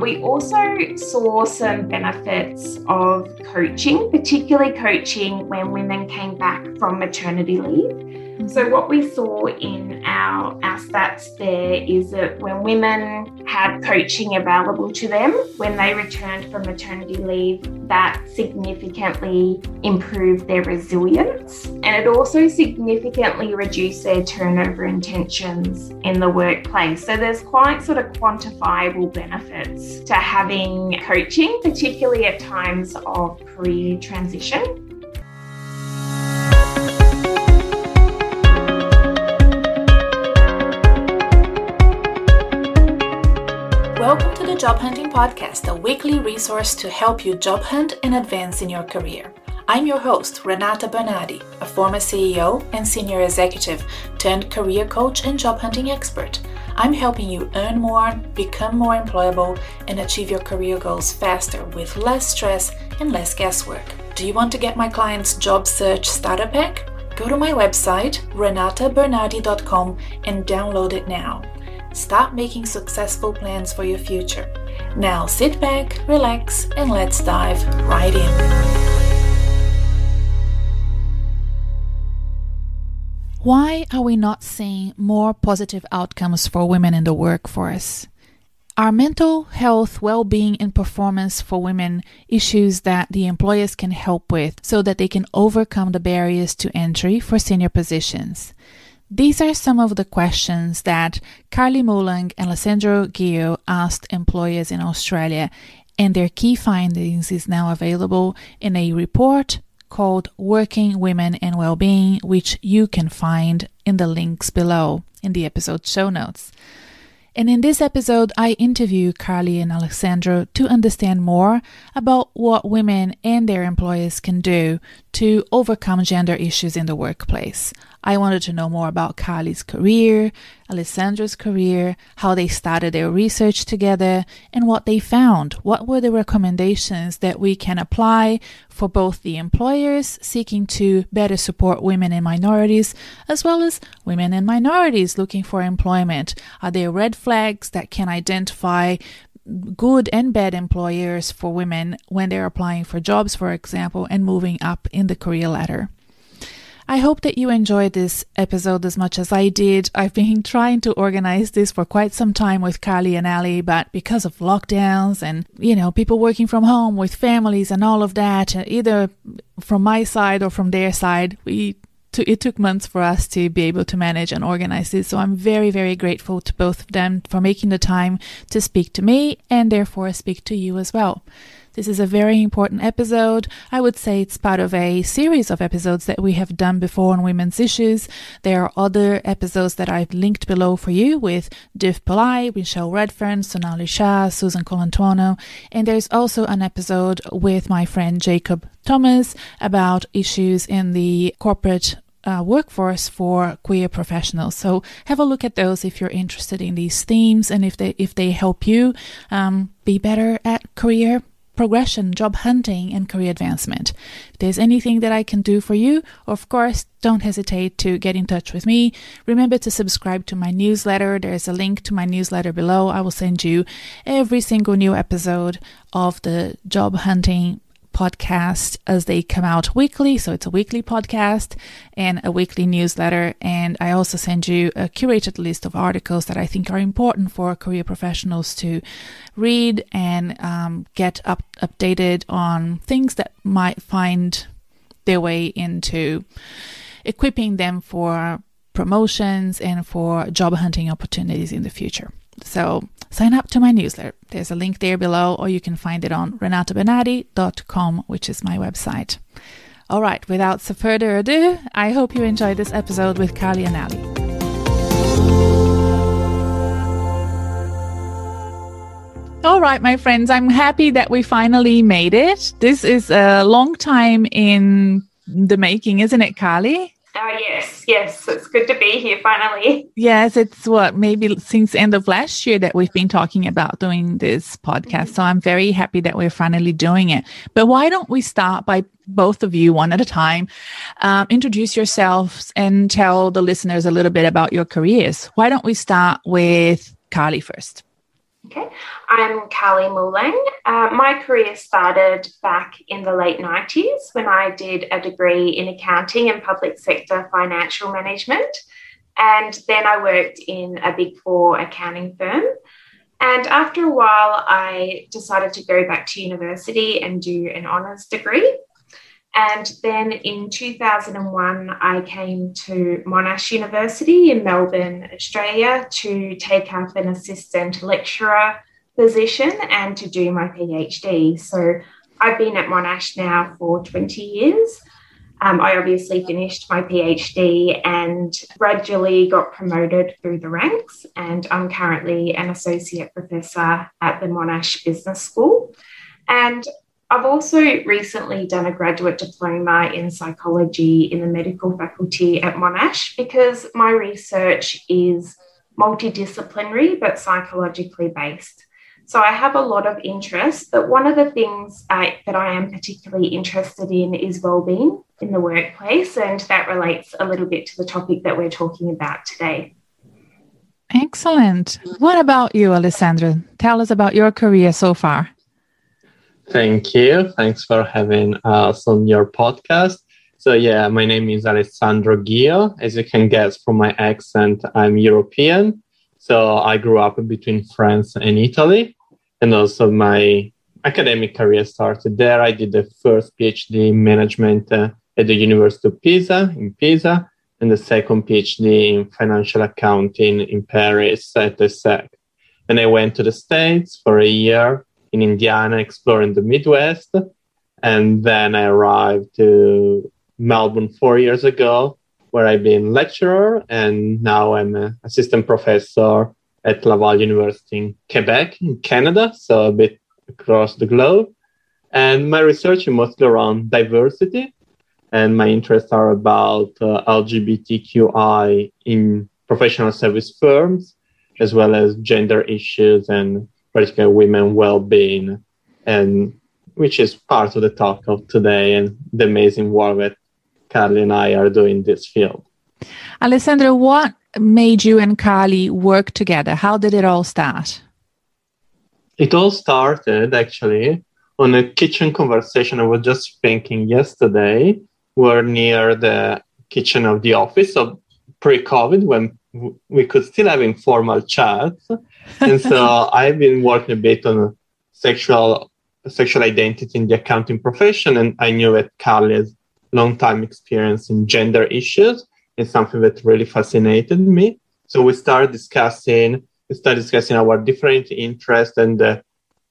We also saw some benefits of coaching, particularly coaching when women came back from maternity leave. So, what we saw in our, our stats there is that when women had coaching available to them when they returned from maternity leave, that significantly improved their resilience. And it also significantly reduced their turnover intentions in the workplace. So, there's quite sort of quantifiable benefits to having coaching, particularly at times of career transition. Job Hunting Podcast, a weekly resource to help you job hunt and advance in your career. I'm your host, Renata Bernardi, a former CEO and senior executive turned career coach and job hunting expert. I'm helping you earn more, become more employable, and achieve your career goals faster with less stress and less guesswork. Do you want to get my client's job search starter pack? Go to my website, renatabernardi.com, and download it now. Start making successful plans for your future. Now sit back, relax, and let's dive right in. Why are we not seeing more positive outcomes for women in the workforce? Are mental health, well being, and performance for women issues that the employers can help with so that they can overcome the barriers to entry for senior positions? These are some of the questions that Carly Moulang and Alessandro Ghio asked employers in Australia, and their key findings is now available in a report called Working Women and Wellbeing, which you can find in the links below in the episode show notes. And in this episode, I interview Carly and Alessandro to understand more about what women and their employers can do to overcome gender issues in the workplace. I wanted to know more about Carly's career, Alessandra's career, how they started their research together, and what they found. What were the recommendations that we can apply for both the employers seeking to better support women and minorities, as well as women and minorities looking for employment? Are there red flags that can identify good and bad employers for women when they're applying for jobs, for example, and moving up in the career ladder? I hope that you enjoyed this episode as much as I did. I've been trying to organize this for quite some time with Carly and Ali, but because of lockdowns and, you know, people working from home with families and all of that, uh, either from my side or from their side, we it took months for us to be able to manage and organize this. So I'm very, very grateful to both of them for making the time to speak to me and therefore speak to you as well. This is a very important episode. I would say it's part of a series of episodes that we have done before on women's issues. There are other episodes that I've linked below for you with Div Pillai, Michelle Redfern, Sonali Shah, Susan Colantuono, and there's also an episode with my friend Jacob Thomas about issues in the corporate uh, workforce for queer professionals. So have a look at those if you're interested in these themes and if they if they help you um, be better at career progression, job hunting, and career advancement. If there's anything that I can do for you, of course, don't hesitate to get in touch with me. Remember to subscribe to my newsletter. There's a link to my newsletter below. I will send you every single new episode of the job hunting podcast as they come out weekly. So it's a weekly podcast and a weekly newsletter. And I also send you a curated list of articles that I think are important for career professionals to read and um, get up updated on things that might find their way into equipping them for promotions and for job hunting opportunities in the future. So sign up to my newsletter. There's a link there below, or you can find it on renatabernardi.com, which is my website. All right, without further ado, I hope you enjoyed this episode with Carly and Ali. All right, my friends, I'm happy that we finally made it. This is a long time in the making, isn't it, Carly? Oh yes, yes, it's good to be here finally. Yes, it's what maybe since end of last year that we've been talking about doing this podcast. So I'm very happy that we're finally doing it. But why don't we start by both of you one at a time um, introduce yourselves and tell the listeners a little bit about your careers? Why don't we start with Carly first? Okay, I'm Carly Moulang. Uh, my career started back in the late 90s when I did a degree in accounting and public sector financial management. And then I worked in a big four accounting firm. And after a while, I decided to go back to university and do an honours degree. And then in 2001, I came to Monash University in Melbourne, Australia, to take up an assistant lecturer position and to do my PhD. So I've been at Monash now for 20 years. Um, I obviously finished my PhD and gradually got promoted through the ranks. And I'm currently an associate professor at the Monash Business School. And I've also recently done a graduate diploma in psychology in the medical faculty at Monash because my research is multidisciplinary but psychologically based. So I have a lot of interest, but one of the things uh, that I am particularly interested in is well-being in the workplace, and that relates a little bit to the topic that we're talking about today. Excellent. What about you, Alessandra? Tell us about your career so far. Thank you. Thanks for having us on your podcast. So, yeah, my name is Alessandro Ghio. As you can guess from my accent, I'm European. So, I grew up between France and Italy. And also, my academic career started there. I did the first PhD in management uh, at the University of Pisa in Pisa, and the second PhD in financial accounting in Paris at ESSEC. And I went to the States for a year in Indiana exploring the Midwest. And then I arrived to Melbourne four years ago, where I've been lecturer, and now I'm an assistant professor at Laval University in Quebec, in Canada, so a bit across the globe. And my research is mostly around diversity, and my interests are about uh, LGBTQI in professional service firms, as well as gender issues and particularly women well-being, and which is part of the talk of today and the amazing work that Carly and I are doing in this field. Alessandro, what made you and Carly work together? How did it all start? It all started actually on a kitchen conversation I was just thinking yesterday. We're near the kitchen of the office of pre-COVID when we could still have informal chats and so I've been working a bit on sexual sexual identity in the accounting profession, and I knew that Carly's long time experience in gender issues is something that really fascinated me. So we started discussing we started discussing our different interests and uh,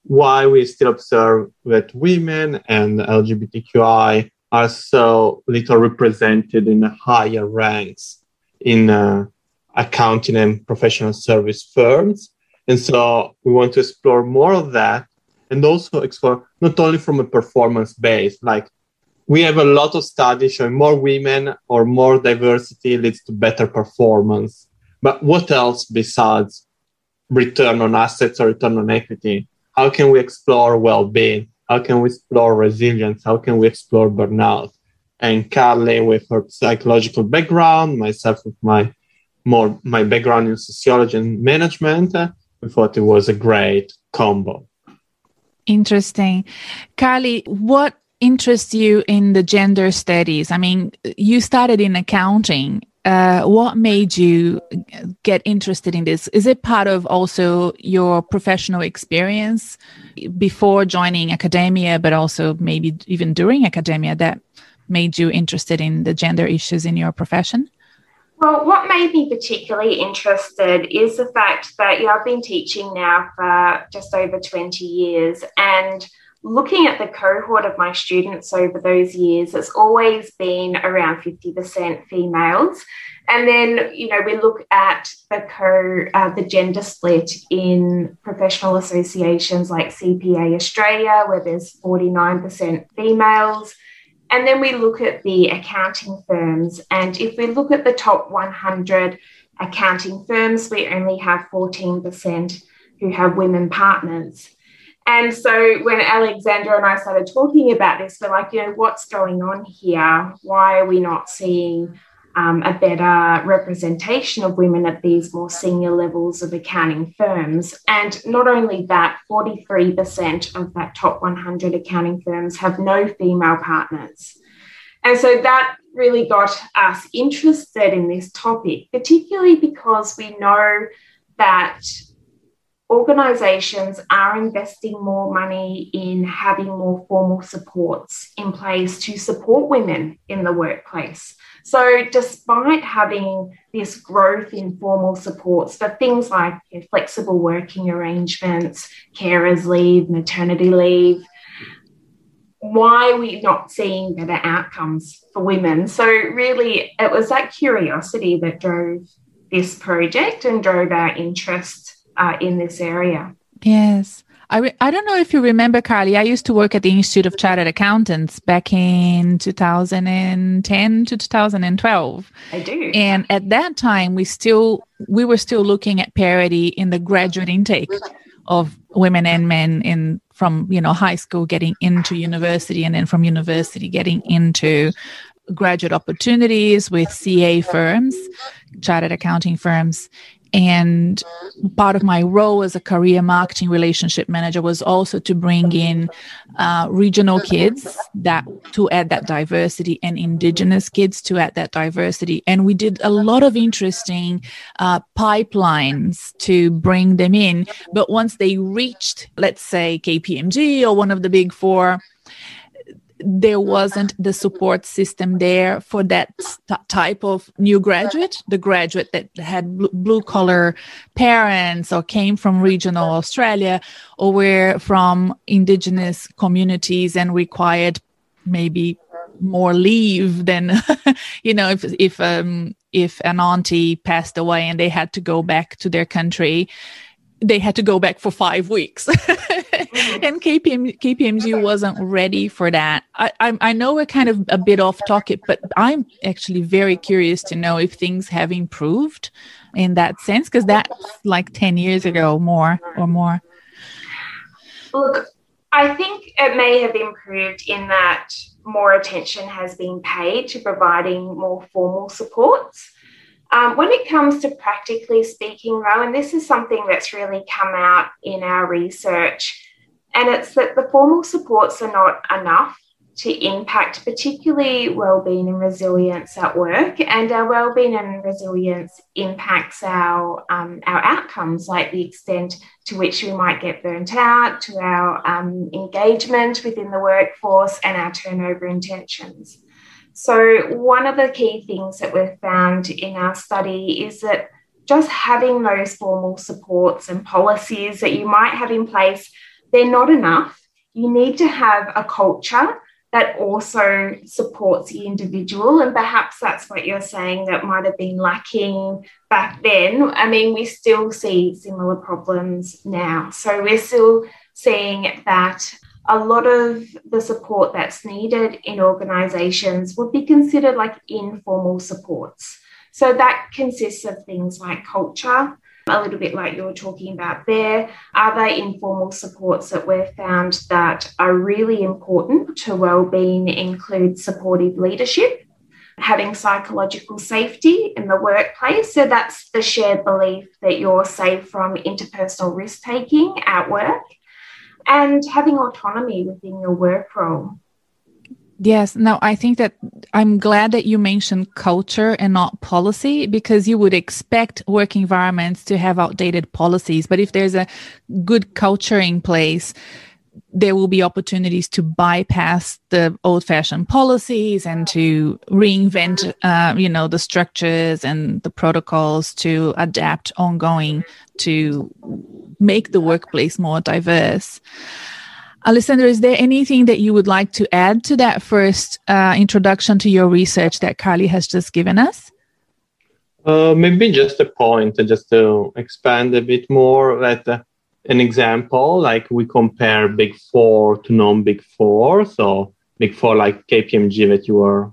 why we still observe that women and LGBTQI are so little represented in higher ranks in uh, accounting and professional service firms. And so we want to explore more of that and also explore not only from a performance base, like we have a lot of studies showing more women or more diversity leads to better performance. But what else besides return on assets or return on equity? How can we explore well being? How can we explore resilience? How can we explore burnout? And Carly, with her psychological background, myself with my more my background in sociology and management, we thought it was a great combo. Interesting. Carly, what interests you in the gender studies? I mean, you started in accounting. Uh, what made you get interested in this? Is it part of also your professional experience before joining academia, but also maybe even during academia that made you interested in the gender issues in your profession? Well, what made me particularly interested is the fact that you know, I've been teaching now for just over 20 years and looking at the cohort of my students over those years, it's always been around 50% females. And then, you know, we look at the co uh, the gender split in professional associations like CPA Australia, where there's 49% females and then we look at the accounting firms. And if we look at the top 100 accounting firms, we only have 14% who have women partners. And so when Alexandra and I started talking about this, we're like, you know, what's going on here? Why are we not seeing um, a better representation of women at these more senior levels of accounting firms. And not only that, 43% of that top 100 accounting firms have no female partners. And so that really got us interested in this topic, particularly because we know that organisations are investing more money in having more formal supports in place to support women in the workplace. So, despite having this growth in formal supports for things like flexible working arrangements, carers leave, maternity leave, why are we not seeing better outcomes for women? So, really, it was that curiosity that drove this project and drove our interest uh, in this area. Yes. I, re- I don't know if you remember, Carly. I used to work at the Institute of Chartered Accountants back in 2010 to 2012. I do. And at that time, we still we were still looking at parity in the graduate intake of women and men in from you know high school getting into university, and then from university getting into graduate opportunities with CA firms, chartered accounting firms. And part of my role as a career marketing relationship manager was also to bring in uh, regional kids that to add that diversity and indigenous kids to add that diversity. And we did a lot of interesting uh, pipelines to bring them in. But once they reached, let's say, KPMG or one of the big four, there wasn't the support system there for that type of new graduate, the graduate that had blue collar parents or came from regional Australia or were from indigenous communities and required maybe more leave than you know if if um if an auntie passed away and they had to go back to their country they had to go back for five weeks. and KPM, kpmg wasn't ready for that. I, I, I know we're kind of a bit off topic but i'm actually very curious to know if things have improved in that sense because that's like 10 years ago more or more. Look i think it may have improved in that more attention has been paid to providing more formal supports. Um, when it comes to practically speaking, though, and this is something that's really come out in our research, and it's that the formal supports are not enough to impact particularly well-being and resilience at work and our well-being and resilience impacts our um, our outcomes like the extent to which we might get burnt out to our um, engagement within the workforce and our turnover intentions. So, one of the key things that we've found in our study is that just having those formal supports and policies that you might have in place, they're not enough. You need to have a culture that also supports the individual. And perhaps that's what you're saying that might have been lacking back then. I mean, we still see similar problems now. So we're still seeing that a lot of the support that's needed in organizations would be considered like informal supports. So that consists of things like culture, a little bit like you're talking about there. Other informal supports that we've found that are really important to well-being include supportive leadership, having psychological safety in the workplace. So that's the shared belief that you're safe from interpersonal risk taking at work and having autonomy within your work role. Yes, Now, I think that I'm glad that you mentioned culture and not policy because you would expect work environments to have outdated policies. But if there's a good culture in place, there will be opportunities to bypass the old fashioned policies and to reinvent, uh, you know, the structures and the protocols to adapt ongoing to make the workplace more diverse. Alessandra, is there anything that you would like to add to that first uh, introduction to your research that Carly has just given us? Uh, maybe just a point, just to expand a bit more. That uh, an example, like we compare Big Four to non-Big Four. So Big Four, like KPMG that you were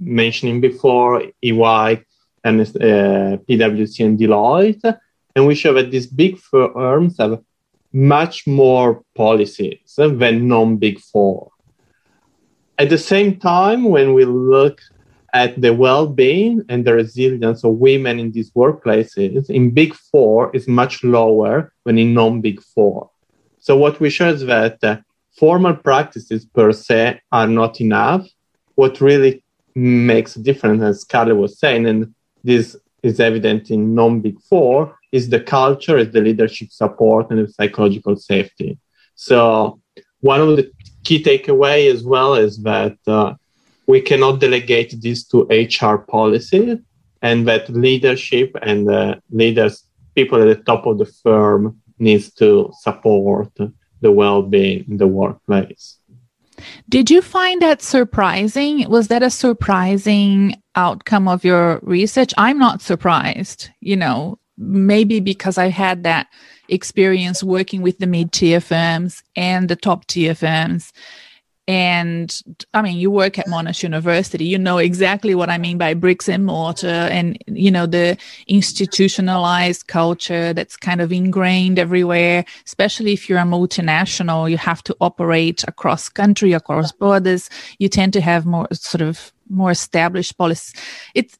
mentioning before, EY, and uh, PwC and Deloitte, and we show that these big firms have much more policies than non-big four. At the same time, when we look at the well-being and the resilience of women in these workplaces in big four is much lower than in non-big four so what we show is that uh, formal practices per se are not enough what really makes a difference as Carly was saying and this is evident in non-big four is the culture is the leadership support and the psychological safety so one of the key takeaway as well is that uh, we cannot delegate this to HR policy and that leadership and uh, leaders, people at the top of the firm needs to support the well-being in the workplace. Did you find that surprising? Was that a surprising outcome of your research? I'm not surprised, you know, maybe because I had that experience working with the mid tier firms and the top tier firms. And i mean you work at monash university you know exactly what i mean by bricks and mortar and you know the institutionalized culture that's kind of ingrained everywhere especially if you're a multinational you have to operate across country across borders. You tend to have more sort of more established policies it's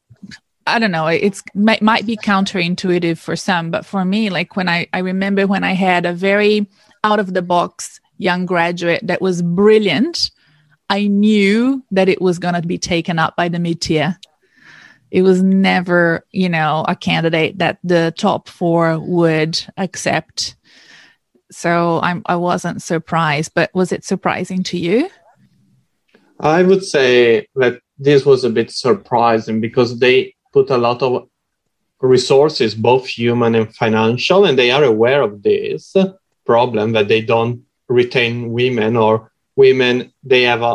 I don't know. It's might, might be counterintuitive for some, but for me, like when I I remember when I had a very out of the box young graduate that was brilliant, I knew that it was going to be taken up by the mid tier. It was never, you know, a candidate that the top four would accept. So I'm, I wasn't surprised, but was it surprising to you? I would say that this was a bit surprising because they put a lot of resources, both human and financial, and they are aware of this problem that they don't retain women or women they have a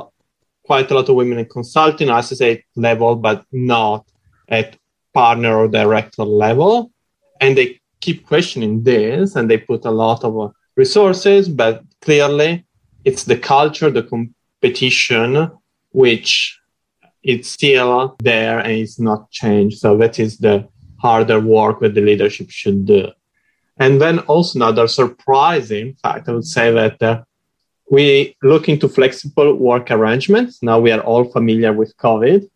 quite a lot of women in consulting associate level but not at partner or director level. And they keep questioning this and they put a lot of uh, resources but clearly it's the culture the competition which it's still there and it's not changed so that is the harder work that the leadership should do and then also another surprising fact, I would say that uh, we look into flexible work arrangements. Now we are all familiar with COVID,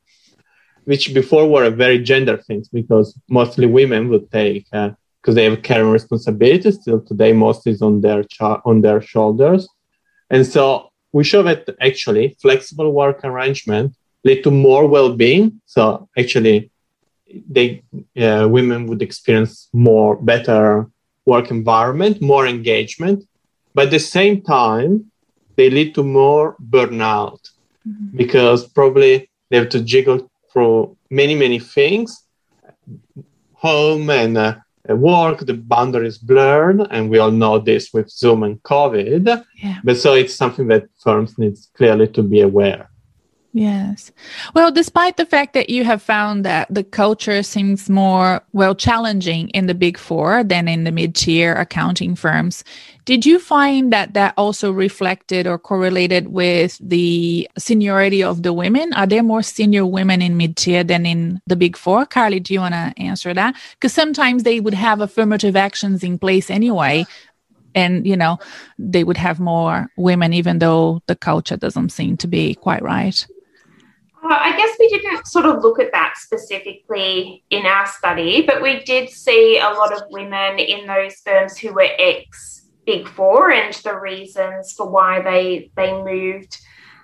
which before were a very gender things because mostly women would take because uh, they have caring responsibilities. Still today, most is on their cha- on their shoulders, and so we show that actually flexible work arrangement lead to more well-being. So actually, they uh, women would experience more better work environment, more engagement, but at the same time, they lead to more burnout mm-hmm. because probably they have to jiggle through many, many things. Home and uh, work, the boundaries blurred, and we all know this with Zoom and COVID. Yeah. But so it's something that firms need clearly to be aware. Yes. Well, despite the fact that you have found that the culture seems more, well, challenging in the big four than in the mid tier accounting firms, did you find that that also reflected or correlated with the seniority of the women? Are there more senior women in mid tier than in the big four? Carly, do you want to answer that? Because sometimes they would have affirmative actions in place anyway, and you know they would have more women even though the culture doesn't seem to be quite right I guess we didn't sort of look at that specifically in our study, but we did see a lot of women in those firms who were ex Big Four, and the reasons for why they they moved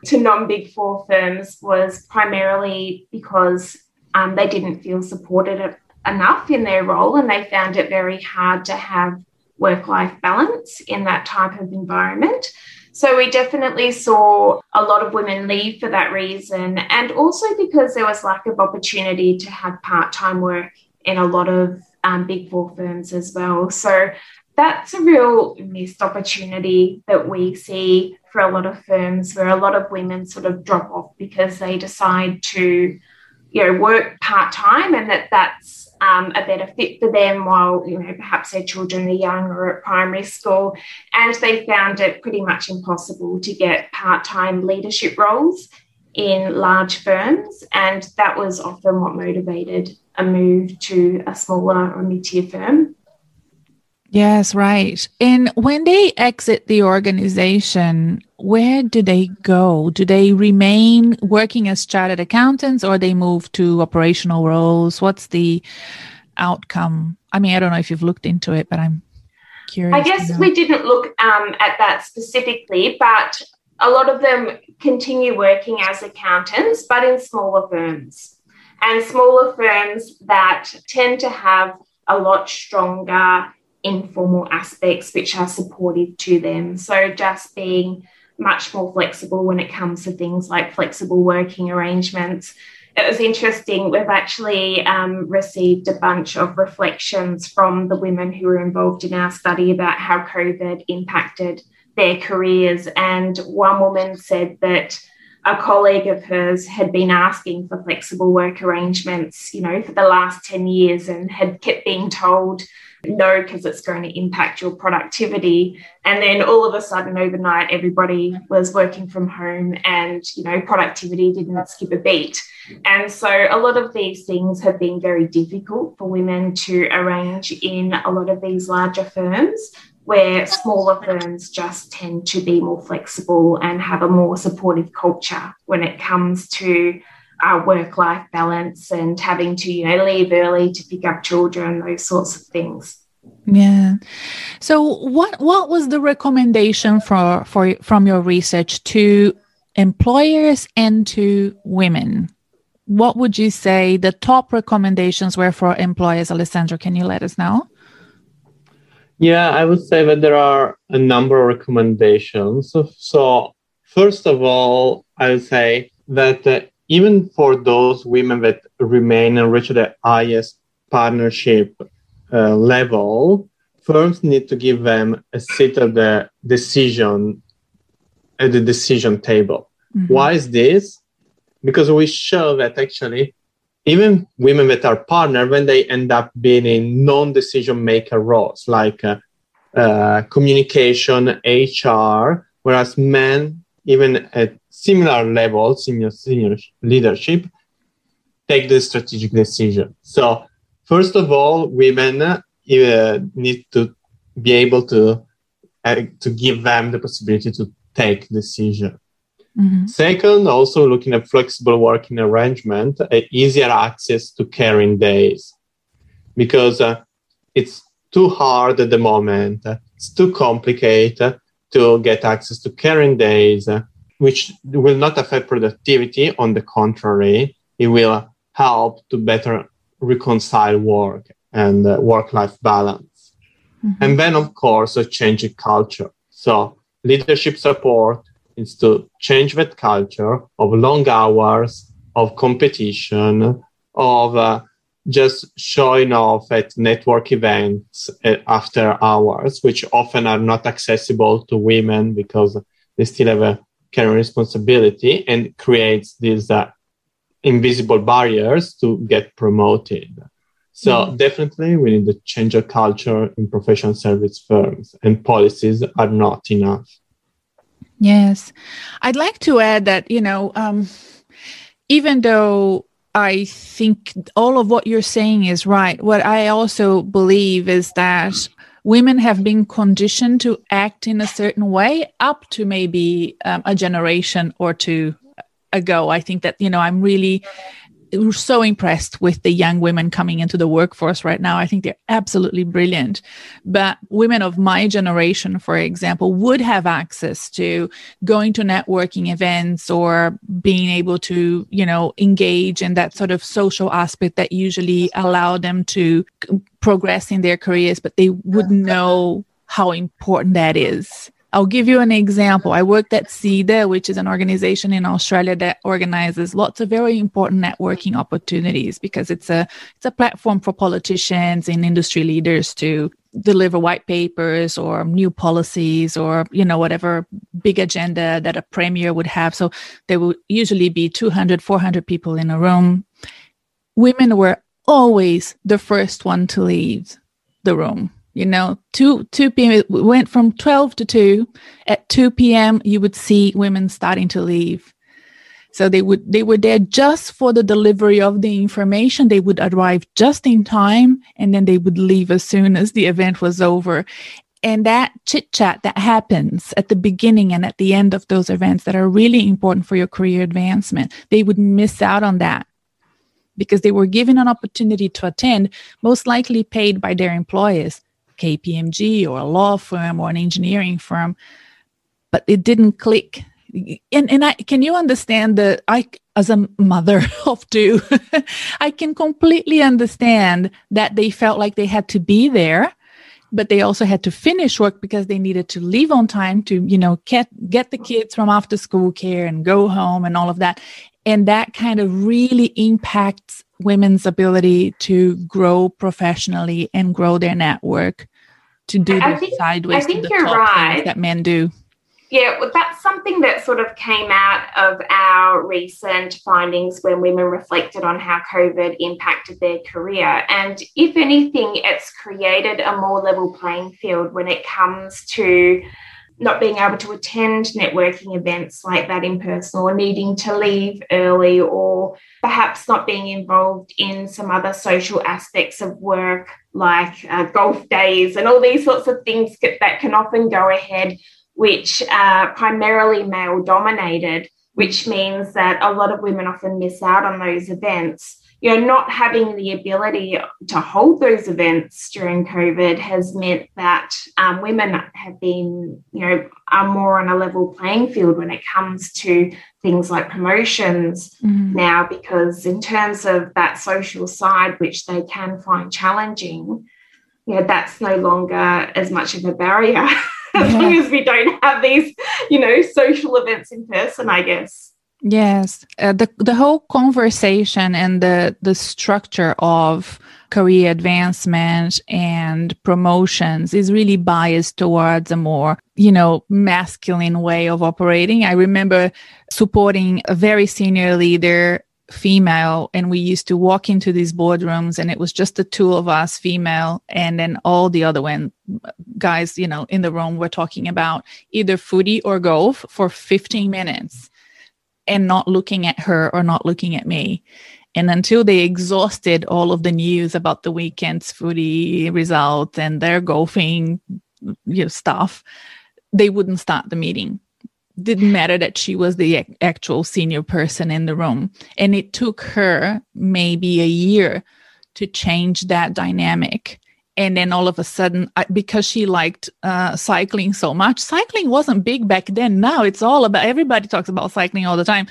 to non Big Four firms was primarily because um, they didn't feel supported enough in their role, and they found it very hard to have work life balance in that type of environment. So we definitely saw a lot of women leave for that reason, and also because there was lack of opportunity to have part time work in a lot of um, big four firms as well. So that's a real missed opportunity that we see for a lot of firms where a lot of women sort of drop off because they decide to you know work part time and that that's um, a better fit for them while you know perhaps their children are young or at primary school. And they found it pretty much impossible to get part-time leadership roles in large firms. And that was often what motivated a move to a smaller or mid-tier firm Yes, right. And when they exit the organization, where do they go? Do they remain working as chartered accountants or they move to operational roles? What's the outcome? I mean, I don't know if you've looked into it, but I'm curious. I guess we didn't look um, at that specifically, but a lot of them continue working as accountants, but in smaller firms. And smaller firms that tend to have a lot stronger informal aspects which are supportive to them. So just being much more flexible when it comes to things like flexible working arrangements. It was interesting. We've actually um, received a bunch of reflections from the women who were involved in our study about how COVID impacted their careers. And one woman said that a colleague of hers had been asking for flexible work arrangements, you know, for the last 10 years and had kept being told no, because it's going to impact your productivity. And then all of a sudden, overnight, everybody was working from home and, you know, productivity didn't skip a beat. And so a lot of these things have been very difficult for women to arrange in a lot of these larger firms where smaller firms just tend to be more flexible and have a more supportive culture when it comes to our work life balance and having to, you know, leave early to pick up children, those sorts of things. Yeah. So what what was the recommendation for for from your research to employers and to women? What would you say the top recommendations were for employers, Alessandro? Can you let us know? Yeah, I would say that there are a number of recommendations. So, first of all, I would say that uh, even for those women that remain and reach the highest partnership uh, level, firms need to give them a seat at the decision at the decision table. Mm-hmm. Why is this? Because we show that actually even women that are partner when they end up being in non-decision maker roles like uh, uh, communication hr whereas men even at similar levels, senior, senior leadership, take the strategic decision. So, first of all, women uh, need to be able to uh, to give them the possibility to take decision. Mm-hmm. Second, also looking at flexible working arrangement, uh, easier access to caring days, because uh, it's too hard at the moment. It's too complicated to get access to caring days, uh, which will not affect productivity. On the contrary, it will help to better reconcile work and uh, work-life balance. Mm-hmm. And then, of course, a change in culture. So leadership support is to change that culture of long hours, of competition, of uh, just showing off at network events uh, after hours, which often are not accessible to women because they still have a care responsibility and creates these uh, invisible barriers to get promoted. So mm. definitely we need to change a culture in professional service firms and policies are not enough. Yes. I'd like to add that, you know, um, even though I think all of what you're saying is right. What I also believe is that women have been conditioned to act in a certain way up to maybe um, a generation or two ago. I think that, you know, I'm really so impressed with the young women coming into the workforce right now. I think they're absolutely brilliant. But women of my generation, for example, would have access to going to networking events or being able to, you know, engage in that sort of social aspect that usually allow them to progress in their careers, but they wouldn't know how important that is. I'll give you an example. I worked at CEDA, which is an organization in Australia that organizes lots of very important networking opportunities because it's a it's a platform for politicians and industry leaders to deliver white papers or new policies or you know whatever big agenda that a premier would have. So there will usually be 200 400 people in a room. Women were always the first one to leave the room you know 2 2 p.m it went from 12 to 2 at 2 p.m you would see women starting to leave So they would they were there just for the delivery of the information. They would arrive just in time and then they would leave as soon as the event was over. And that chit chat that happens at the beginning and at the end of those events that are really important for your career advancement, they would miss out on that because they were given an opportunity to attend, most likely paid by their employers, KPMG or a law firm or an engineering firm, but it didn't click. And and I can you understand that I as a mother of two I can completely understand that they felt like they had to be there but they also had to finish work because they needed to leave on time to you know get get the kids from after school care and go home and all of that. And that kind of really impacts women's ability to grow professionally and grow their network to do the think, sideways to the top right. that men do yeah, well, that's something that sort of came out of our recent findings when women reflected on how COVID impacted their career. And if anything, it's created a more level playing field when it comes to not being able to attend networking events like that in person or needing to leave early or perhaps not being involved in some other social aspects of work like uh, golf days and all these sorts of things that can often go ahead which are primarily male dominated, which means that a lot of women often miss out on those events. You know, not having the ability to hold those events during COVID has meant that um, women have been, you know, are more on a level playing field when it comes to things like promotions mm-hmm. now, because in terms of that social side, which they can find challenging, you know, that's no longer as much of a barrier. as yeah. long as we don't have these, you know, social events in person, I guess. Yes, uh, the the whole conversation and the the structure of career advancement and promotions is really biased towards a more, you know, masculine way of operating. I remember supporting a very senior leader female and we used to walk into these boardrooms and it was just the two of us female and then all the other one guys you know in the room were talking about either footy or golf for 15 minutes and not looking at her or not looking at me and until they exhausted all of the news about the weekend's footy results and their golfing you know, stuff they wouldn't start the meeting didn't matter that she was the actual senior person in the room. And it took her maybe a year to change that dynamic. And then all of a sudden, because she liked uh, cycling so much, cycling wasn't big back then. Now it's all about, everybody talks about cycling all the time.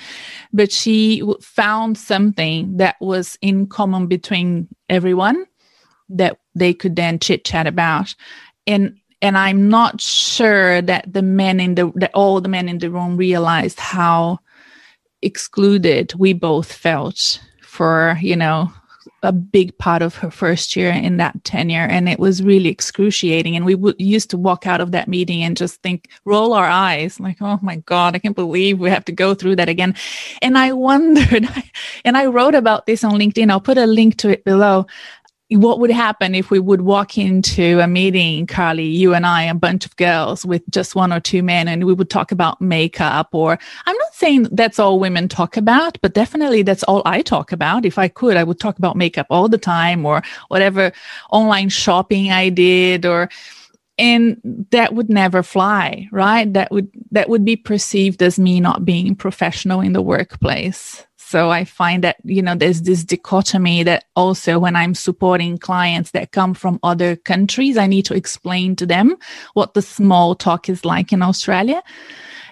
But she found something that was in common between everyone that they could then chit chat about. And and I'm not sure that the men in the that all the men in the room realized how excluded we both felt for you know a big part of her first year in that tenure and it was really excruciating. And we would used to walk out of that meeting and just think roll our eyes like oh my god i can't believe we have to go through that again. And i wondered and i wrote about this on linkedin. I'll put a link to it below what would happen if we would walk into a meeting, Carly, you and I, a bunch of girls with just one or two men, and we would talk about makeup or I'm not saying that's all women talk about, but definitely that's all I talk about. If I could, I would talk about makeup all the time or whatever online shopping I did or and that would never fly right that would that would be perceived as me not being professional in the workplace so I find that, you know, there's this dichotomy that also when I'm supporting clients that come from other countries, I need to explain to them what the small talk is like in Australia.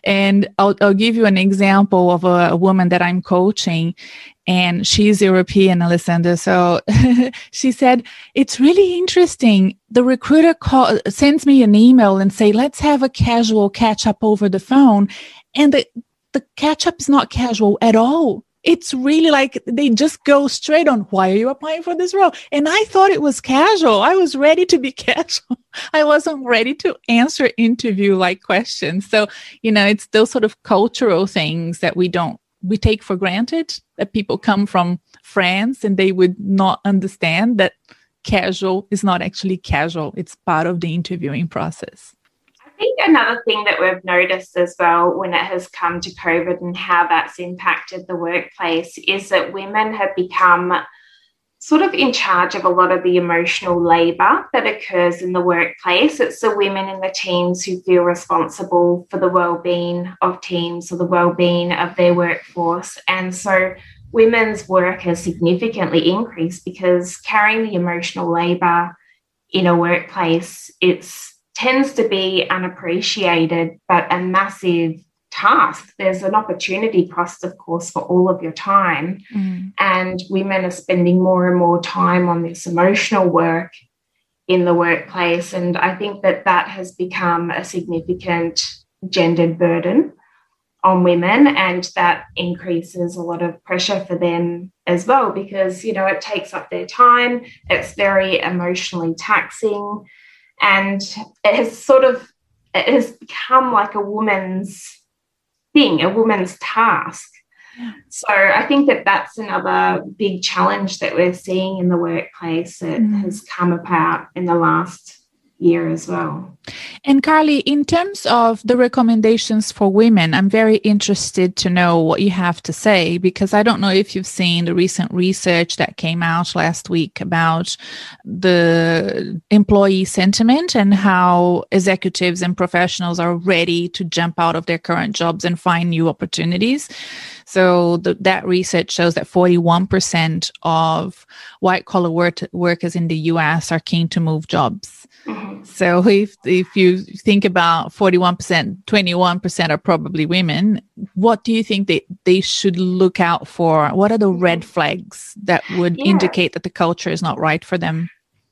And I'll, I'll give you an example of a, a woman that I'm coaching and she's European, Alessandra. So she said, it's really interesting. The recruiter call, sends me an email and say, let's have a casual catch up over the phone. And the, the catch up is not casual at all it's really like they just go straight on why are you applying for this role? And i thought it was casual. I was ready to be casual. I wasn't ready to answer interview like questions. So you know it's those sort of cultural things that we don't we take for granted that people come from france and they would not understand that casual is not actually casual. It's part of the interviewing process think another thing that we've noticed as well when it has come to COVID and how that's impacted the workplace is that women have become sort of in charge of a lot of the emotional labour that occurs in the workplace. It's the women in the teams who feel responsible for the well-being of teams or the well-being of their workforce. And so women's work has significantly increased because carrying the emotional labour in a workplace, it's tends to be unappreciated, but a massive task. There's an opportunity cost, of course, for all of your time. Mm. And women are spending more and more time on this emotional work in the workplace. And I think that that has become a significant gendered burden on women and that increases a lot of pressure for them as well because you know it takes up their time it's very emotionally taxing and it has sort of it has become like a woman's thing, a woman's task. So I think that that's another big challenge that we're seeing in the workplace that mm. has come about in the last year as well. And Carly, in terms of the recommendations for women, I'm very interested to know what you have to say because I don't know if you've seen the recent research that came out last week about the employee sentiment and how executives and professionals are ready to jump out of their current jobs and find new opportunities. So the, that research shows that 41% of white collar work, workers in the US are keen to move jobs. Mm-hmm. So if if you think about 41%, 21% are probably women, what do you think they, they should look out for? What are the red flags that would yeah. indicate that the culture is not right for them?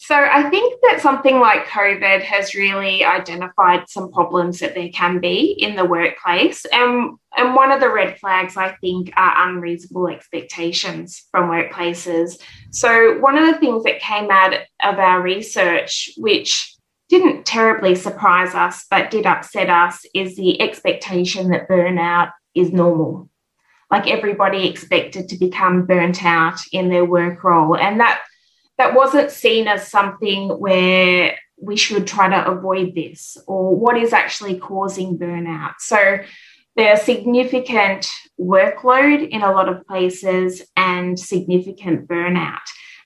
So I think that something like COVID has really identified some problems that there can be in the workplace. And, and one of the red flags, I think, are unreasonable expectations from workplaces. So one of the things that came out of our research, which didn't terribly surprise us, but did upset us, is the expectation that burnout is normal. Like everybody expected to become burnt out in their work role. And that that wasn't seen as something where we should try to avoid this or what is actually causing burnout. So there's significant workload in a lot of places and significant burnout.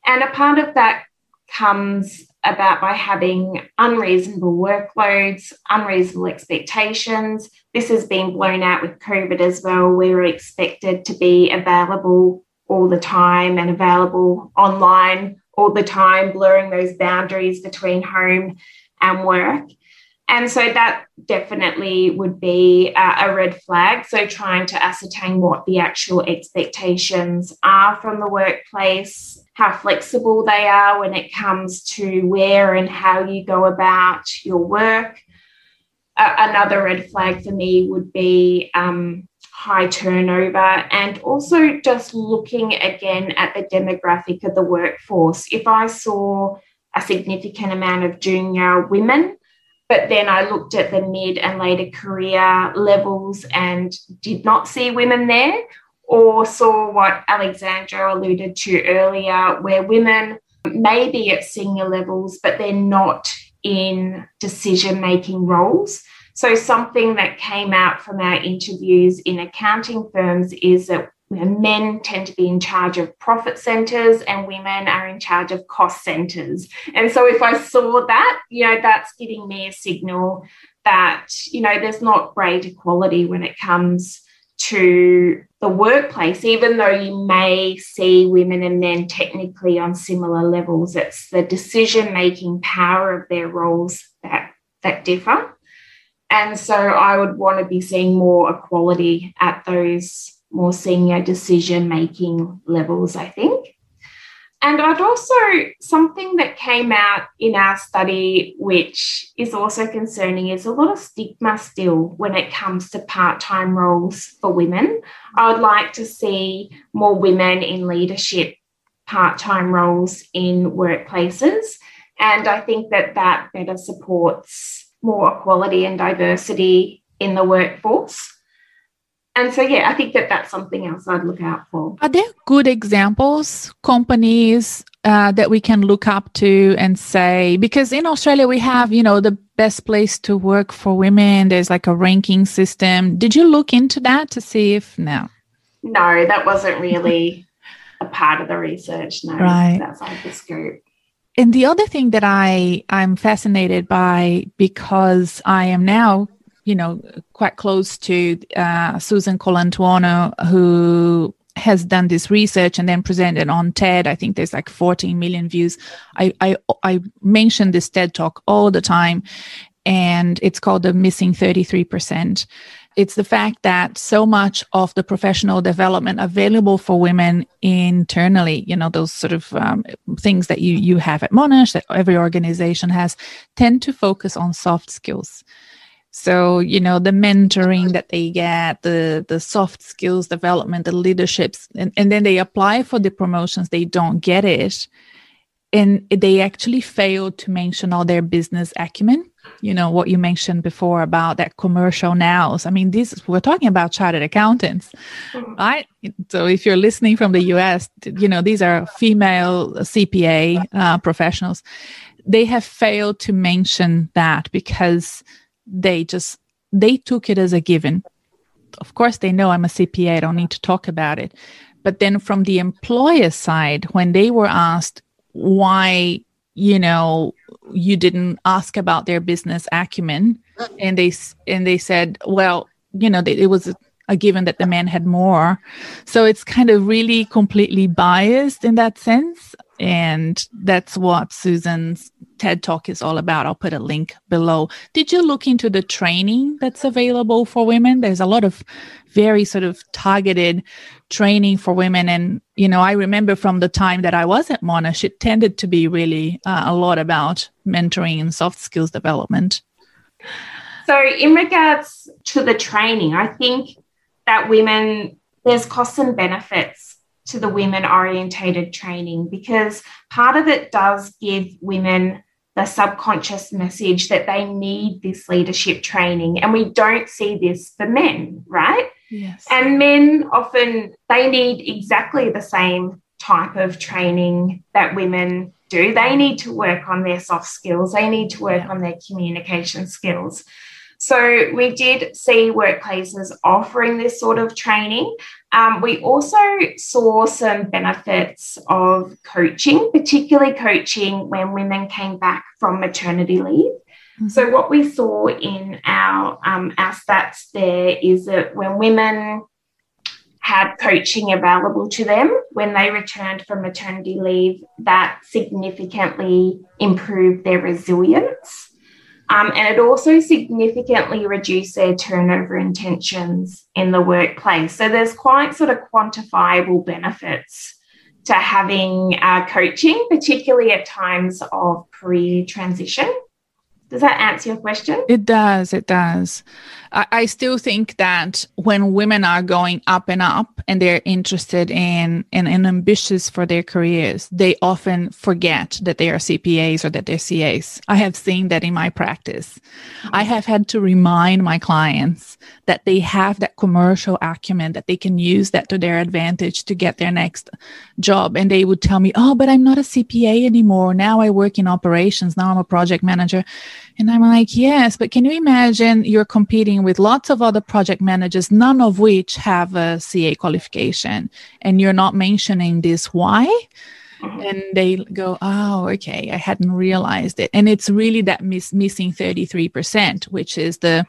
And a part of that comes about by having unreasonable workloads, unreasonable expectations. This has been blown out with COVID as well. We were expected to be available all the time and available online all the time, blurring those boundaries between home and work. And so that definitely would be a, red flag. So, trying to ascertain what the actual expectations are from the workplace, how flexible they are when it comes to where and how you go about your work. Another red flag for me would be um, high turnover and also just looking again at the demographic of the workforce. If I saw a significant amount of junior women, but then I looked at the mid and later career levels and did not see women there, or saw what Alexandra alluded to earlier, where women may be at senior levels, but they're not in decision making roles. So, something that came out from our interviews in accounting firms is that men tend to be in charge of profit centers and women are in charge of cost centers. And so, if I saw that, you know, that's giving me a signal that, you know, there's not great equality when it comes to the workplace, even though you may see women and men technically on similar levels. It's the decision making power of their roles that, that differ. And so I would want to be seeing more equality at those more senior decision making levels, I think. And I'd also, something that came out in our study, which is also concerning, is a lot of stigma still when it comes to part time roles for women. I would like to see more women in leadership part time roles in workplaces. And I think that that better supports more equality and diversity in the workforce. and so yeah, I think that that's something else I'd look out for. Are there good examples, companies uh, that we can look up to and say because in Australia we have you know the best place to work for women. There's like a ranking system. Did you look into that to see if no? No, that wasn't really a part of the research. No, right. outside the scope. And the other thing that I I'm fascinated by because I am now you know quite close to uh, Susan Colantuono who has done this research and then presented on TED. I think there's like 14 million views. I I, I mention this TED talk all the time, and it's called the missing 33 percent it's the fact that so much of the professional development available for women internally, you know, those sort of um, things that you you have at Monash, that every organization has, tend to focus on soft skills. So, you know, the mentoring that they get, the the soft skills development, the leaderships, and, and then they apply for the promotions, they don't get it. And they actually fail to mention all their business acumen you know what you mentioned before about that commercial nows. I mean this we're talking about chartered accountants mm-hmm. right? So if you're listening from the us you know these are female cpa uh, professionals. They have failed to mention that because they just they took it as a given. Of course they know i'm a cpa i don't need to talk about it. But then from the employer side when they were asked why you know you didn't ask about their business acumen. Mm-hmm. And they and they said well you know it was a given that the man had more. So it's kind of really completely biased in that sense and that's what susan's ted talk is all about i'll put a link below did you look into the training that's available for women there's a lot of very sort of targeted training for women. And, you know, I remember from the time that I was at Monash, it tended to be really uh, a lot about mentoring and soft skills development. So, in regards to the training, I think that women, there's costs and benefits to the women orientated training because part of it does give women the subconscious message that they need this leadership training. And we don't see this for men, right? Yes. And men often they need exactly the same type of training that women do. They need to work on their soft skills. They need to work on their communication skills. So we did see workplaces offering this sort of training. Um, we also saw some benefits of coaching, particularly coaching when women came back from maternity leave. Mm-hmm. So what we saw in our um, our stats there is that when women had coaching available to them when they returned from maternity leave, that significantly improved their resilience. Um, and it also significantly reduced their turnover intentions in the workplace. So there's quite sort of quantifiable benefits to having uh, coaching, particularly at times of career transition. Does that answer your question? It does. It does. I, I, still think that when women are going up and up and they're interested in, and, and ambitious for their careers, they often forget that they are CPAs or that they're CAs. I have seen that in my practice. I have had to remind my clients that they have that commercial acumen, that they can use that to their advantage to get their next job. And they would tell me, Oh, but I'm not a CPA anymore. Now I work in operations. Now I'm a project manager. And I'm like, Yes, but can you imagine you're competing with lots of other project managers, none of which have a CA qualification, and you're not mentioning this. Why? Mm-hmm. And they go, oh, okay, I hadn't realized it. And it's really that miss, missing 33%, which is the,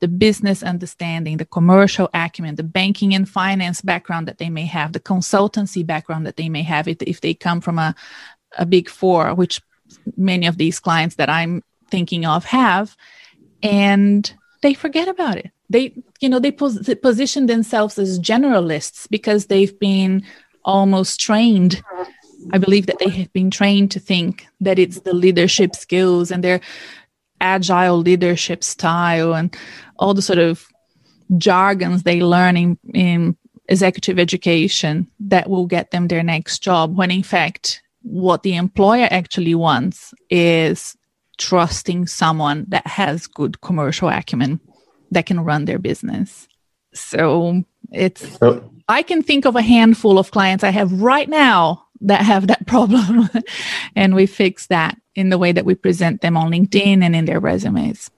the business understanding, the commercial acumen, the banking and finance background that they may have, the consultancy background that they may have if, if they come from a, a big four, which many of these clients that I'm thinking of have. And they forget about it. They, you know, they pos- position themselves as generalists because they've been almost trained. I believe that they have been trained to think that it's the leadership skills and their agile leadership style and all the sort of jargons they learn in, in executive education that will get them their next job when in fact what the employer actually wants is trusting someone that has good commercial acumen that can run their business. So it's, oh. I can think of a handful of clients I have right now that have that problem. and we fix that in the way that we present them on LinkedIn and in their resumes.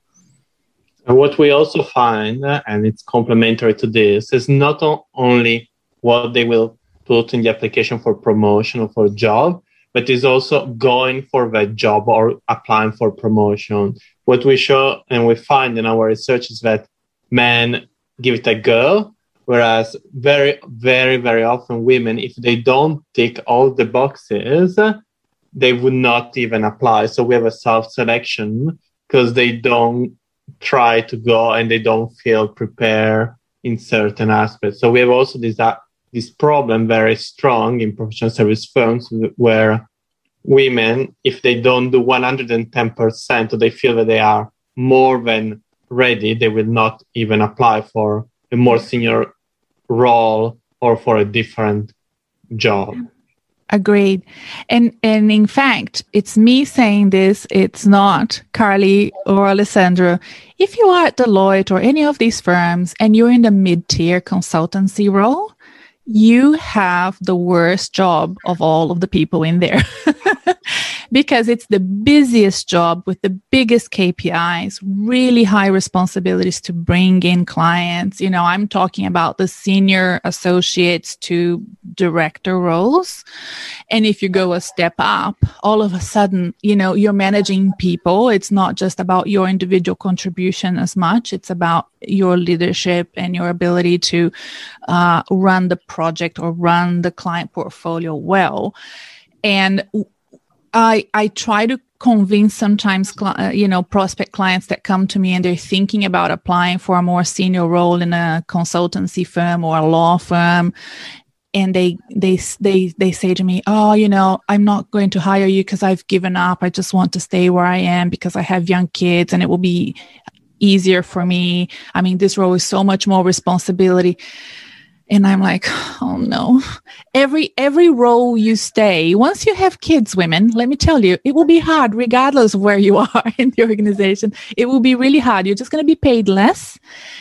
And what we also find, and it's complementary to this, is not only what they will put in the application for promotion or for job, but is also going for that job or applying for promotion. What we show and we find in our research is that men give it a go, whereas very, very, very often women, if they don't tick all the boxes, they would not even apply. So we have a self selection because they don't try to go and they don't feel prepared in certain aspects. So we have also this uh, this problem very strong in professional service firms where women, if they don't do 110%, or they feel that they are more than ready, they will not even apply for a more senior role or for a different job. Agreed. And and in fact, it's me saying this, it's not Carly or Alessandro. If you are at Deloitte or any of these firms and you're in the mid-tier consultancy role, you have the worst job of all of the people in there because it's the busiest job with the biggest KPIs, really high responsibilities to bring in clients. You know, I'm talking about the senior associates to director roles. And if you go a step up, all of a sudden, you know, you're managing people. It's not just about your individual contribution as much. It's about your leadership and your ability to uh, run the project or run the client portfolio well. And I I try to convince sometimes uh, you know prospect clients that come to me and they're thinking about applying for a more senior role in a consultancy firm or a law firm and they they they they say to me oh you know i'm not going to hire you because i've given up i just want to stay where i am because i have young kids and it will be easier for me. I mean, this role is so much more responsibility. And I'm like, oh no. Every every role you stay, once you have kids, women, let me tell you, it will be hard regardless of where you are in the organization. It will be really hard. You're just going to be paid less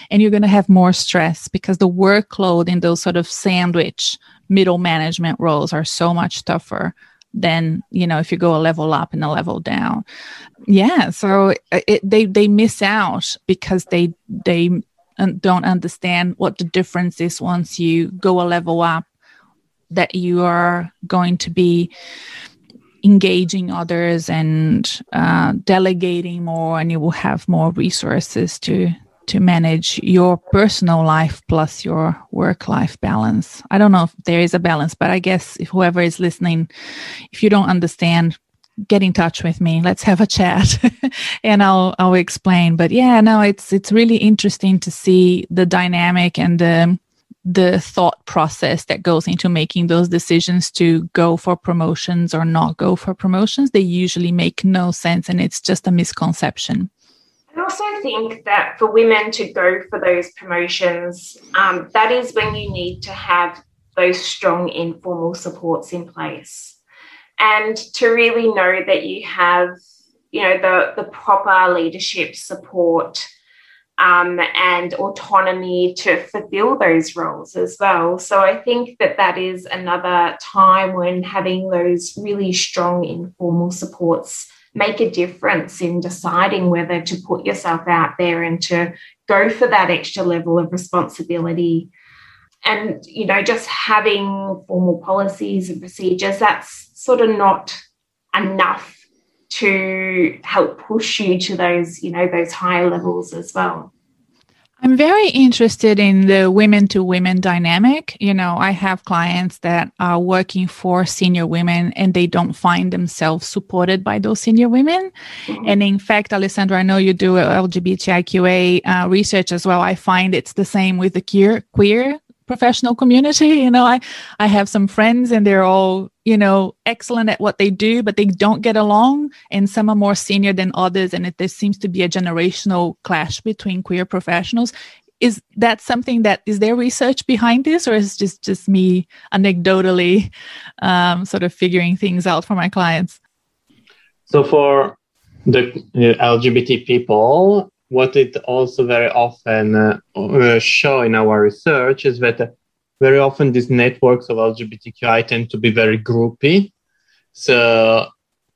and you're going to have more stress because the workload in those sort of sandwich middle management roles are so much tougher than you know if you go a level up and a level down. Yeah so uh, it, they they miss out because they they don't understand what the difference is once you go a level up that you are going to be engaging others and uh, delegating more and you will have more resources to to manage your personal life plus your work life balance. I don't know if there is a balance, but I guess if whoever is listening, if you don't understand, get in touch with me. Let's have a chat and I'll I'll explain. But yeah, no, it's it's really interesting to see the dynamic and the the thought process that goes into making those decisions to go for promotions or not go for promotions. They usually make no sense and it's just a misconception. I also think that for women to go for those promotions, um, that is when you need to have those strong informal supports in place. And to really know that you have, you know, the, the proper leadership support um, and autonomy to fulfill those roles as well. So I think that that is another time when having those really strong informal supports make a difference in deciding whether to put yourself out there and to go for that extra level of responsibility. And you know just having formal policies and procedures that's sort of not enough to help push you to those you know those higher levels as well I'm very interested in the women to women dynamic. You know, I have clients that are working for senior women and they don't find themselves supported by those senior women. Mm-hmm. And in fact, Alessandro, I know you do LGBTIQA uh, research as well. I find it's the same with the queer, queer professional community. You know, I, I have some friends and they're all, you know, excellent at what they do, but they don't get along. And some are more senior than others. And it, there seems to be a generational clash between queer professionals. Is that something that is there research behind this, or is just just me anecdotally um, sort of figuring things out for my clients? So for the LGBT people, what it also very often uh, uh, show in our research is that uh, very often these networks of LGBTQI tend to be very groupy. So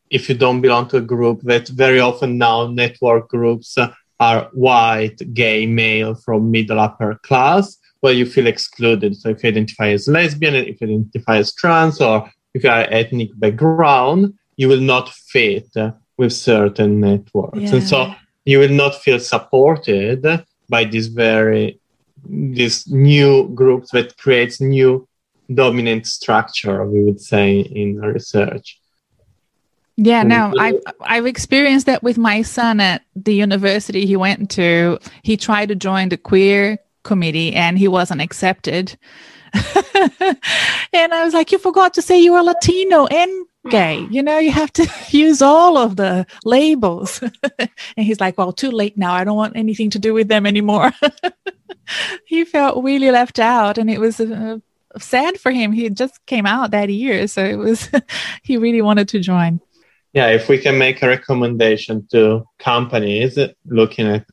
if you don't belong to a group, that very often now network groups are white, gay, male from middle upper class, where you feel excluded. So if you identify as lesbian, if you identify as trans, or if you are ethnic background, you will not fit with certain networks. Yeah. And so you will not feel supported by this very this new group that creates new dominant structure, we would say in research. Yeah, no, I've I've experienced that with my son at the university he went to. He tried to join the queer committee and he wasn't accepted. and I was like, You forgot to say you were Latino and gay. You know, you have to use all of the labels. and he's like, Well, too late now. I don't want anything to do with them anymore. he felt really left out and it was uh, sad for him. He just came out that year. So it was, he really wanted to join yeah, if we can make a recommendation to companies looking at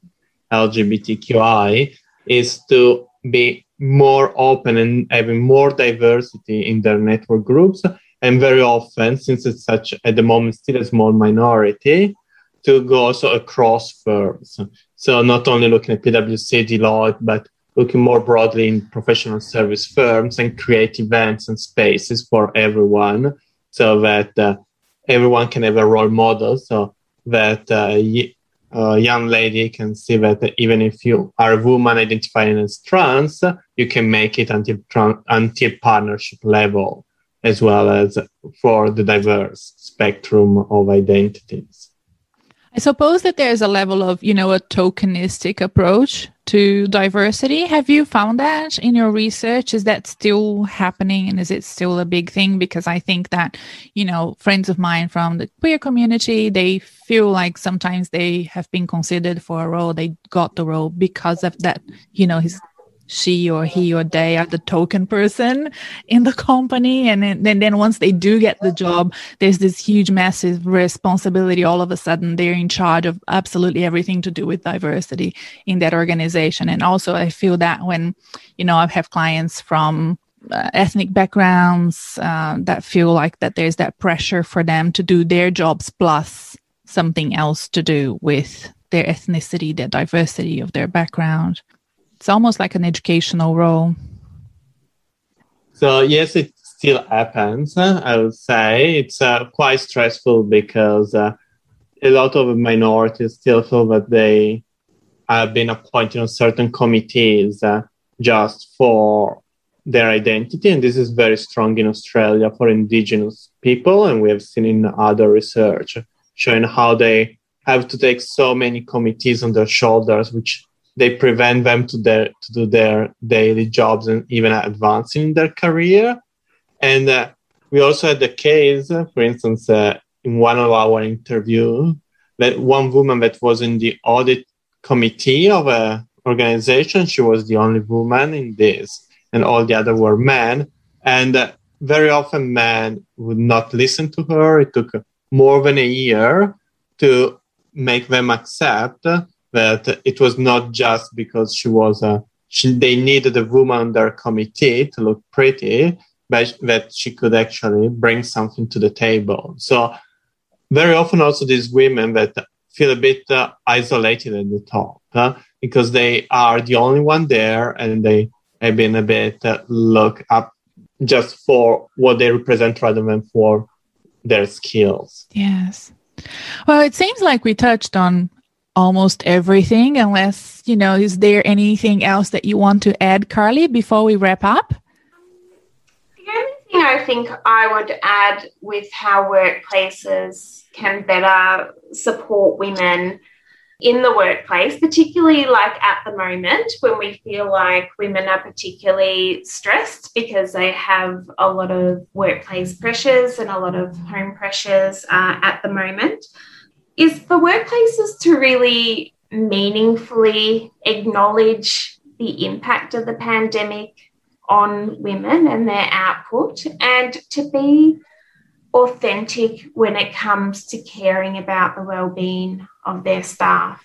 LGBTQI, is to be more open and having more diversity in their network groups. And very often, since it's such at the moment still a small minority, to go also across firms. So not only looking at PwC, Deloitte, but looking more broadly in professional service firms and create events and spaces for everyone so that uh, everyone can have a role model so that uh, a young lady can see that even if you are a woman identifying as trans, you can make it until, until partnership level, as well as for the diverse spectrum of identities. I suppose that there's a level of, you know, a tokenistic approach to diversity. Have you found that in your research? Is that still happening and is it still a big thing? Because I think that, you know, friends of mine from the queer community, they feel like sometimes they have been considered for a role. They got the role because of that, you know, his she or he or they are the token person in the company. And then, then, then once they do get the job there's this huge massive responsibility. All of a sudden they're in charge of absolutely everything to do with diversity in that organization. And also i feel that when you know i have clients from uh, ethnic backgrounds uh, that feel like that there's that pressure for them to do their jobs plus something else to do with their ethnicity their diversity of their background it's almost like an educational role. So yes, it still happens. I would say it's uh, quite stressful because uh, a lot of minorities still feel that they have been appointed on certain committees uh, just for their identity, and this is very strong in Australia for Indigenous people, and we have seen in other research showing how they have to take so many committees on their shoulders, which they prevent them to their to do their daily jobs and even advancing in their career. And uh, we also had the case, for instance, uh, in one of our interview, that one woman that was in the audit committee of a organization, she was the only woman in this, and all the other were men. And uh, very often, men would not listen to her. It took more than a year to make them accept that it was not just because she was a she, they needed a woman on their committee to look pretty, but that she could actually bring something to the table. So very often also these women that feel a bit uh, isolated at the top huh? because they are the only one there and they have been a bit uh, look up just for what they represent rather than for their skills. Yes. Well, it seems like we touched on almost everything unless you know is there anything else that you want to add carly before we wrap up? The only thing i think i would add with how workplaces can better support women in the workplace particularly like at the moment when we feel like women are particularly stressed because they have a lot of workplace pressures and a lot of home pressures uh, at the moment is for workplaces to really meaningfully acknowledge the impact of the pandemic on women and their output and to be authentic when it comes to caring about the well-being of their staff?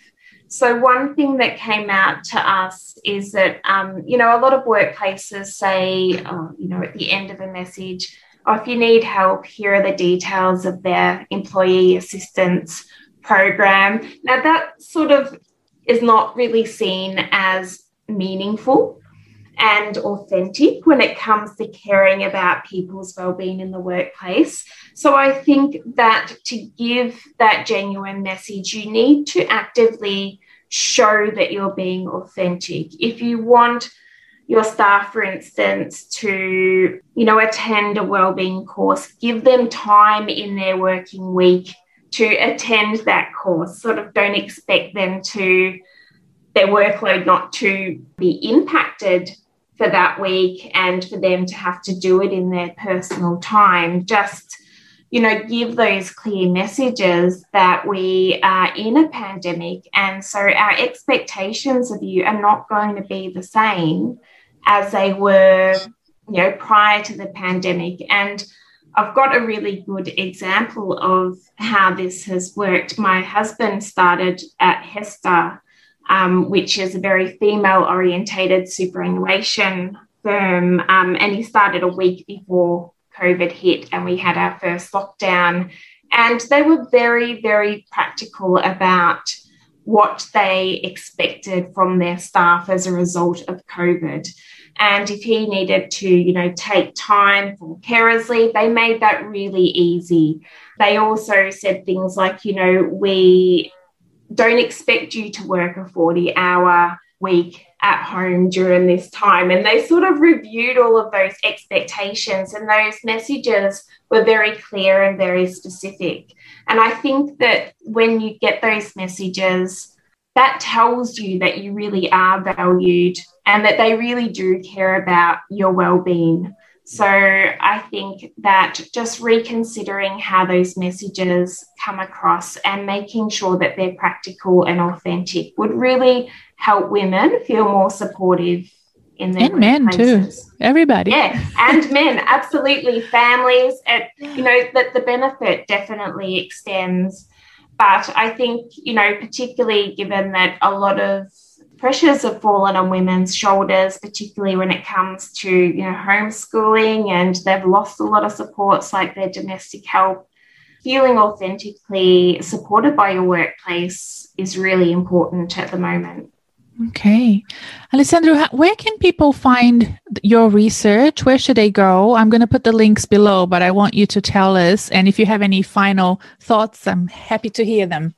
So, one thing that came out to us is that, um, you know, a lot of workplaces say, oh, you know, at the end of a message, oh, if you need help, here are the details of their employee assistance program. Now, that sort of is not really seen as meaningful and authentic when it comes to caring about people's well-being in the workplace. So I think that to give that genuine message, you need to actively show that you're being authentic. If you want your staff, for instance, to you know attend a well-being course, give them time in their working week to attend that course. Sort of don't expect them to their workload not to be impacted for that week and for them to have to do it in their personal time. Just you know, give those clear messages that we are in a pandemic. And so our expectations of you are not going to be the same as they were, you know, prior to the pandemic. And I've got a really good example of how this has worked. My husband started at HESTA, um, which is a very female orientated superannuation firm, um, and he started a week before COVID hit and we had our first lockdown. And they were very, very practical about what they expected from their staff as a result of COVID. And if he needed to, you know, take time for carers leave, they made that really easy. They also said things like, you know, we don't expect you to work a 40 hour week at home during this time. And they sort of reviewed all of those expectations, and those messages were very clear and very specific. And I think that when you get those messages, that tells you that you really are valued and that they really do care about your well-being. So I think that just reconsidering how those messages come across and making sure that they're practical and authentic would really help women feel more supportive in their and men too. everybody. Yeah and men absolutely. Families and you know that the benefit definitely extends. But i think you know particularly given that a lot of pressures have fallen on women's shoulders particularly when it comes to you know homeschooling and they've lost a lot of supports like their domestic help feeling authentically supported by your workplace is really important at the moment Okay. Alessandro, where can people find your research? Where should they go? I'm going to put the links below, but I want you to tell us. And if you have any final thoughts, I'm happy to hear them.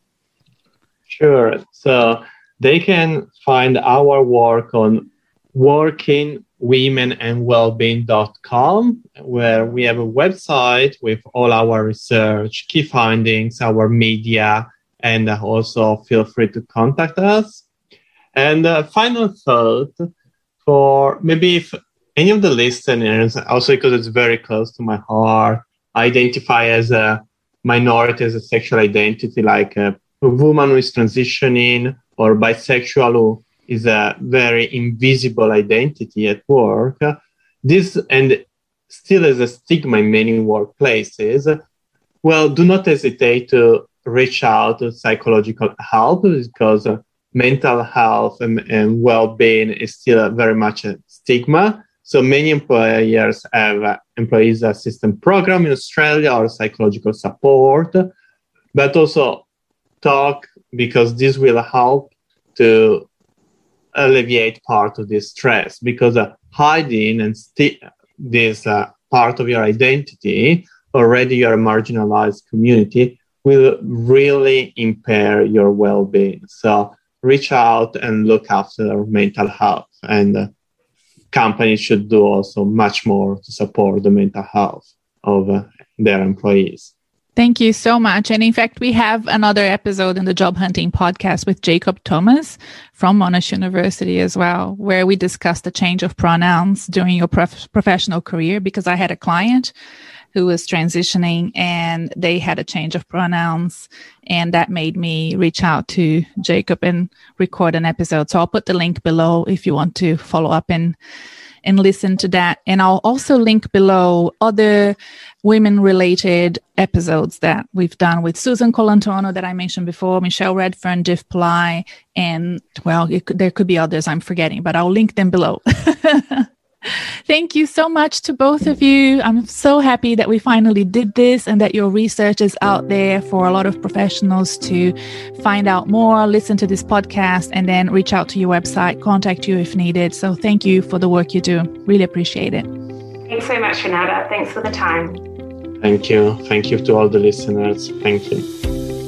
Sure. So they can find our work on workingwomenandwellbeing.com, where we have a website with all our research, key findings, our media, and also feel free to contact us. And uh, final thought for maybe if any of the listeners, also because it's very close to my heart, identify as a minority, as a sexual identity, like a, a woman who is transitioning or bisexual is a very invisible identity at work. This and still as a stigma in many workplaces. Well, do not hesitate to reach out to psychological help because mental health and, and well-being is still very much a stigma. So many employers have employees assistance program in Australia or psychological support, but also talk because this will help to alleviate part of this stress because uh, hiding and this uh, part of your identity already you're a marginalized community will really impair your well-being so reach out and look after mental health. And uh, companies should do also much more to support the mental health of uh, their employees. Thank you so much. And in fact, we have another episode in the job hunting podcast with Jacob Thomas from Monash University as well, where we discuss the change of pronouns during your prof- professional career. Because I had a client who was transitioning and they had a change of pronouns. And that made me reach out to Jacob and record an episode. So I'll put the link below if you want to follow up and and listen to that. And I'll also link below other women related episodes that we've done with Susan Colantuono that I mentioned before, Michelle Redfern, Div Ply, and well, there could be others I'm forgetting, but I'll link them below. Thank you so much to both of you. I'm so happy that we finally did this and that your research is out there for a lot of professionals to find out more, listen to this podcast, and then reach out to your website, contact you if needed. So thank you for the work you do. Really appreciate it. Thanks so much, Renata. Thanks for the time. Thank you. Thank you to all the listeners. Thank you.